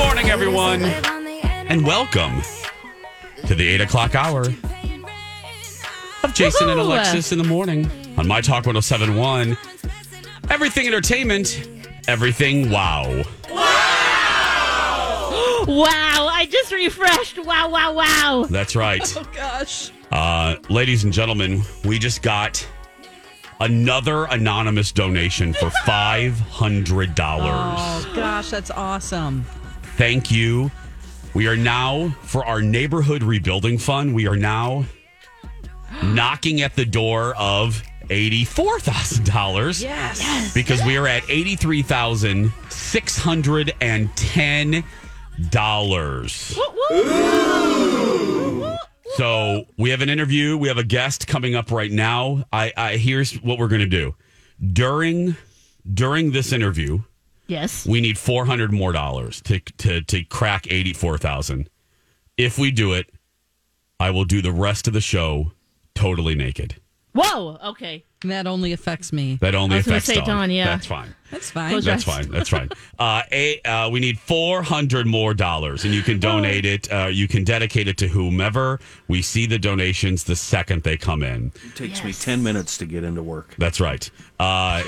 Good morning, everyone, and welcome to the 8 o'clock hour of Jason and Alexis in the morning on My Talk 1071. Everything entertainment, everything wow. Wow, I just refreshed. Wow, wow, wow. That's right. Oh, gosh. Uh, ladies and gentlemen, we just got another anonymous donation for $500. Oh gosh, that's awesome. Thank you. We are now, for our neighborhood rebuilding fund, we are now knocking at the door of $84,000. Yes. Because we are at $83,610. So we have an interview. We have a guest coming up right now. I, I here's what we're going to do during during this interview. Yes. We need four hundred more dollars to to to crack eighty four thousand. If we do it, I will do the rest of the show totally naked. Whoa. Okay. That only affects me. That only I was affects say Dawn. Dawn, yeah. That's fine. That's fine. Close That's your fine. That's fine. Uh, a, uh, we need 400 more dollars, and you can donate it. Uh, you can dedicate it to whomever. We see the donations the second they come in. It takes me 10 minutes to get into work. That's right. Uh,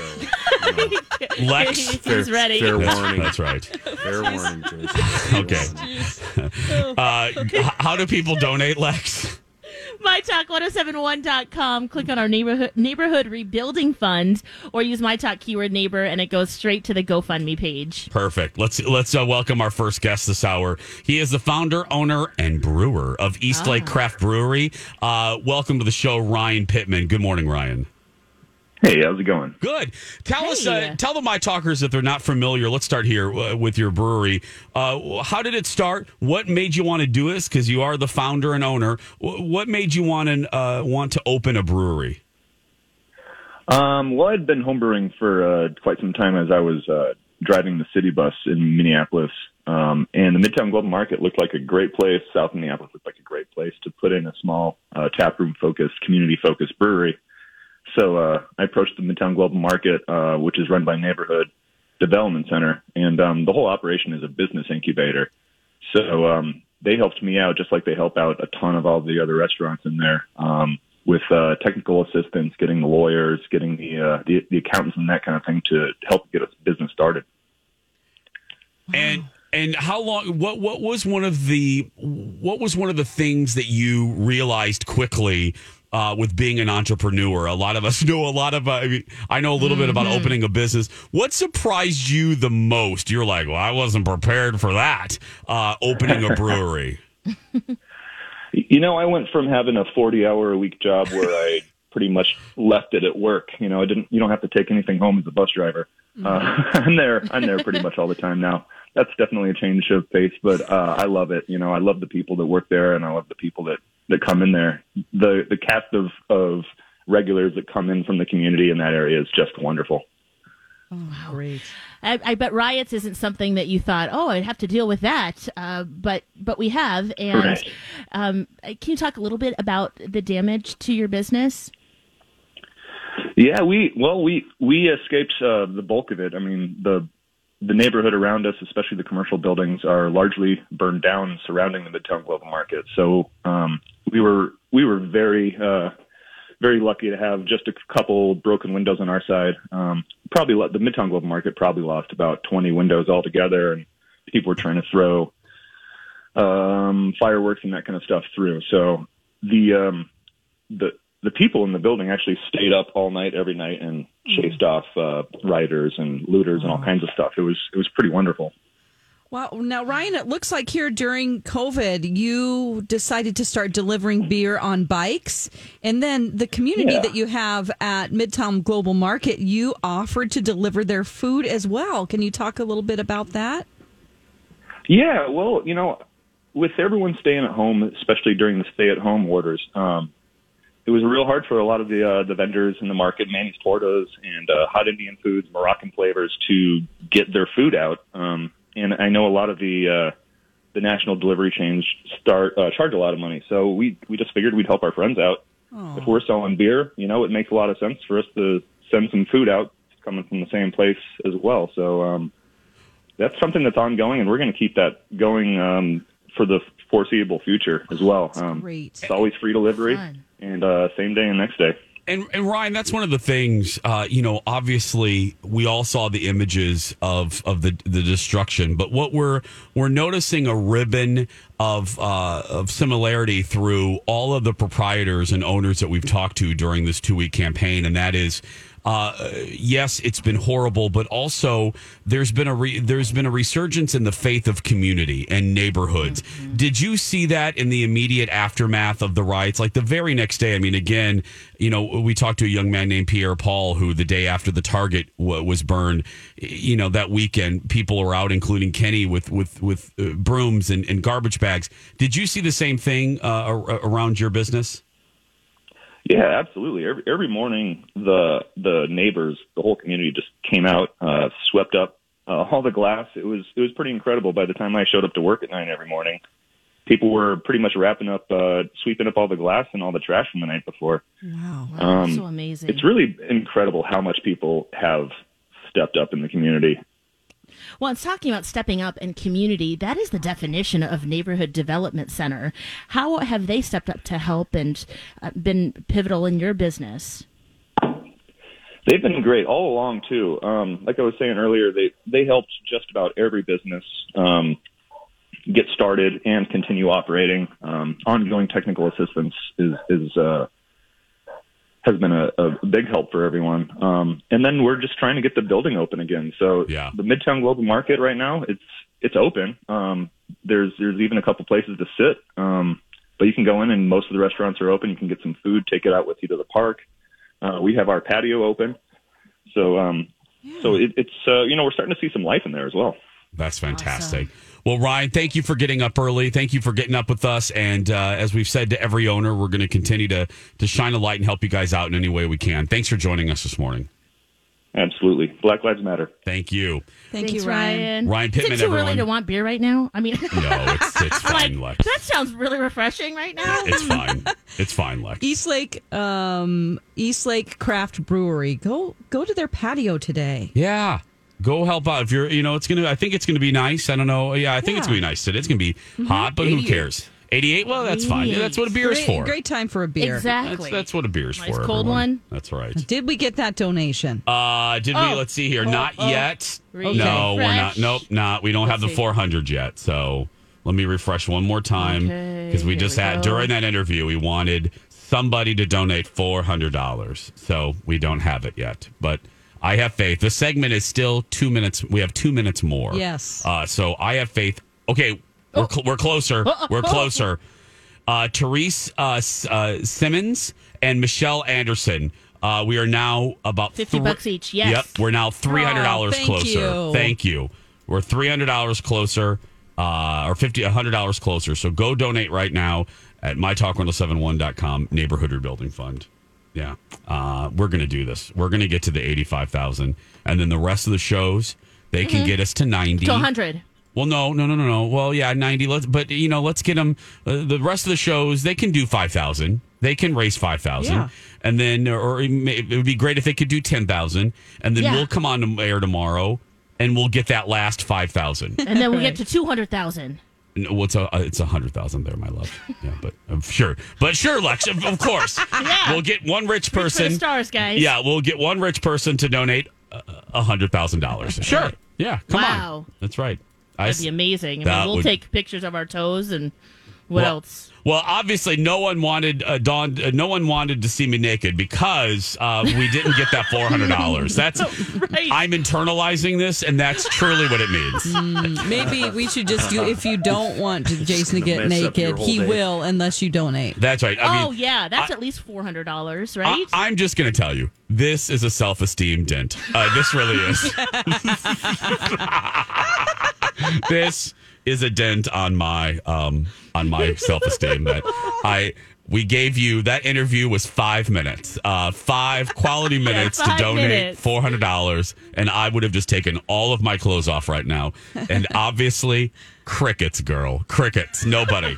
Lex. He's ready. Fair That's, warning. that's right. Fair warning, Jason. Fair Okay. warning. Uh, h- how do people donate, Lex? MyTalk1071.com. Click on our neighborhood neighborhood rebuilding fund or use my talk keyword neighbor and it goes straight to the GoFundMe page. Perfect. Let's let's uh, welcome our first guest this hour. He is the founder, owner, and brewer of Eastlake Craft Brewery. Uh, welcome to the show, Ryan Pittman. Good morning, Ryan. Hey, how's it going? Good. Tell us, uh, tell the my talkers if they're not familiar. Let's start here uh, with your brewery. Uh, how did it start? What made you want to do this? Because you are the founder and owner. Wh- What made you want to uh, want to open a brewery? Um, well, I'd been homebrewing for uh, quite some time as I was uh, driving the city bus in Minneapolis. Um, and the Midtown Global Market looked like a great place. South Minneapolis looked like a great place to put in a small uh, taproom focused, community focused brewery. So uh, I approached the Midtown Global Market, uh, which is run by Neighborhood Development Center, and um, the whole operation is a business incubator. So um, they helped me out just like they help out a ton of all the other restaurants in there um, with uh, technical assistance, getting the lawyers, getting the, uh, the the accountants, and that kind of thing to help get a business started. And and how long? What what was one of the what was one of the things that you realized quickly? Uh, with being an entrepreneur, a lot of us know a lot of. Uh, I, mean, I know a little bit about opening a business. What surprised you the most? You're like, well, I wasn't prepared for that. Uh, opening a brewery. You know, I went from having a 40 hour a week job where I pretty much left it at work. You know, I didn't, you don't have to take anything home as a bus driver. Uh, I'm there, I'm there pretty much all the time now. That's definitely a change of pace, but, uh, I love it. You know, I love the people that work there and I love the people that, that come in there. The, the cast of, of regulars that come in from the community in that area is just wonderful. Great. I, I bet riots isn't something that you thought, oh, I'd have to deal with that, uh, but but we have. And Right. um, can you talk a little bit about the damage to your business? Yeah, we well we we escaped uh, the bulk of it. I mean the the neighborhood around us, especially the commercial buildings, are largely burned down surrounding the Midtown Global Market. So um, we were we were very uh, very lucky to have just a couple broken windows on our side. Um, probably the Midtown Global Market probably lost about 20 windows altogether, and people were trying to throw um, fireworks and that kind of stuff through. So the um, the the people in the building actually stayed up all night every night and chased off uh, rioters and looters and all kinds of stuff. It was it was pretty wonderful. Wow. Now, Ryan, it looks like here during COVID, you decided to start delivering beer on bikes. And then the community Yeah. that you have at Midtown Global Market, you offered to deliver their food as well. Can you talk a little bit about that? Yeah, well, you know, with everyone staying at home, especially during the stay-at-home orders, um, it was real hard for a lot of the uh, the vendors in the market, Manny's Tortas and uh, Hot Indian Foods, Moroccan Flavors, to get their food out. Um, and I know a lot of the uh, the national delivery chains start uh, charge a lot of money, so we we just figured we'd help our friends out. If we're selling beer, you know, it makes a lot of sense for us to send some food out coming from the same place as well. So. um that's something that's ongoing, and we're going to keep that going um, for the foreseeable future as well. Um, Great. It's always free delivery, Fun. and uh, same day and next day. And, and Ryan, that's one of the things. Uh, you know, obviously, we all saw the images of of the the destruction, but what we're we're noticing a ribbon of uh, of similarity through all of the proprietors and owners that we've talked to during this two week campaign, and that is. Uh, yes, it's been horrible, but also there's been a re- there's been a resurgence in the faith of community and neighborhoods. Did you see that in the immediate aftermath of the riots? Like the very next day, I mean, again, you know, we talked to a young man named Pierre Paul who the day after the Target w- was burned, you know, that weekend, people were out, including Kenny, with with with uh, brooms and, and garbage bags. Did you see the same thing uh, ar- around your business? Yeah, absolutely. Every, every morning, the the neighbors, the whole community, just came out, uh, swept up uh, all the glass. It was it was pretty incredible. By the time I showed up to work at nine every morning, people were pretty much wrapping up, uh, sweeping up all the glass and all the trash from the night before. Wow. Um, so amazing. It's really incredible how much people have stepped up in the community. Well, it's talking about stepping up in community. That is the definition of neighborhood development center. How have they stepped up to help and uh, been pivotal in your business? They've been great all along too. Um, like I was saying earlier, they they helped just about every business um, get started and continue operating. Um, ongoing technical assistance is is uh, has been a, a big help for everyone. Um, and then we're just trying to get the building open again. So Yeah. the Midtown Global Market right now it's it's open. Um, there's there's even a couple places to sit. Um, but you can go in and most of the restaurants are open. You can get some food, take it out with you to the park. Uh, we have our patio open. So um, so it, it's uh, you know we're starting to see some life in there as well. That's fantastic. Well, Ryan, thank you for getting up early. Thank you for getting up with us. And uh, as we've said to every owner, we're going to continue to to shine a light and help you guys out in any way we can. Thanks for joining us this morning. Absolutely, Black Lives Matter. Thank you. Thank Thanks, you, Ryan. Ryan Is Pittman, it too everyone. early to want beer right now? I mean, No, it's it's like fine, Lex. that sounds really refreshing right now. It's fine. It's fine, Lex. Eastlake, um, Eastlake Craft Brewery. Go go to their patio today. Yeah. Go help out if you're, you know, it's going to, I think it's going to be nice. I don't know. Yeah, I think it's going to be nice today. It's going to be hot, but who cares? 88? Well, that's fine. Yeah, that's what a beer is for. great time for a beer. Exactly. That's, that's what a beer's Nice for. cold everyone. one. That's right. Did we get that donation? Uh, did we? Oh. Let's see here. Not oh. yet. Refresh. No, we're not. Nope, not. We don't have the see. 400 yet. So let me refresh one more time Okay, because we here just we had go. during that interview we wanted somebody to donate $400. So we don't have it yet, but. I have faith. The segment is still two minutes. We have two minutes more. Yes. Uh, so I have faith. Okay, we're, cl- we're closer. We're closer. Uh, Therese uh, S- uh, Simmons and Michelle Anderson. Uh, we are now about 50 bucks each, yes. Yep, we're now three hundred dollars Oh, closer. you. Thank you. We're three hundred dollars closer, uh, or fifty, hundred dollars closer. So go donate right now at mytalk1071.com neighborhood rebuilding fund. Yeah, uh, we're gonna do this. We're gonna get to the eighty-five thousand, and then the rest of the shows they can get us to ninety. To 100. Well, no, no, no, no, no. Well, yeah, ninety. Let's, but you know, let's get them. Uh, the rest of the shows they can do five thousand. They can raise five thousand, Yeah. and then, or it, may, it would be great if they could do ten thousand, and then Yeah. we'll come on to air tomorrow, and we'll get that last five thousand. And then we get to 200,000. What's a? Uh, it's a hundred thousand there, my love. Yeah, but uh, sure, but sure, Lex, of, of course, we'll get one rich person. stars, guys. Yeah, we'll get one rich person to donate uh, a hundred thousand dollars. Sure. Yeah, come Wow. on. That's right. That'd s- be amazing. I mean, we'll would- take pictures of our toes and what Well- else? Well, obviously, no one wanted uh, Dawn. Uh, no one wanted to see me naked because uh, we didn't get that four hundred dollars. That's Right. I'm internalizing this, and that's truly what it means. Maybe we should just do if you don't want Jason to get mess up your naked, he day. will unless you donate. That's right. I oh mean, yeah, that's I- at least four hundred dollars, I, right? I'm just going to tell you, this is a self-esteem dent. Uh, this really is. this is a dent on my um, on my self-esteem. That I we gave you that interview was five minutes, uh, five quality minutes to five donate minutes. four hundred dollars, and I would have just taken all of my clothes off right now. And obviously, crickets, girl, crickets, nobody.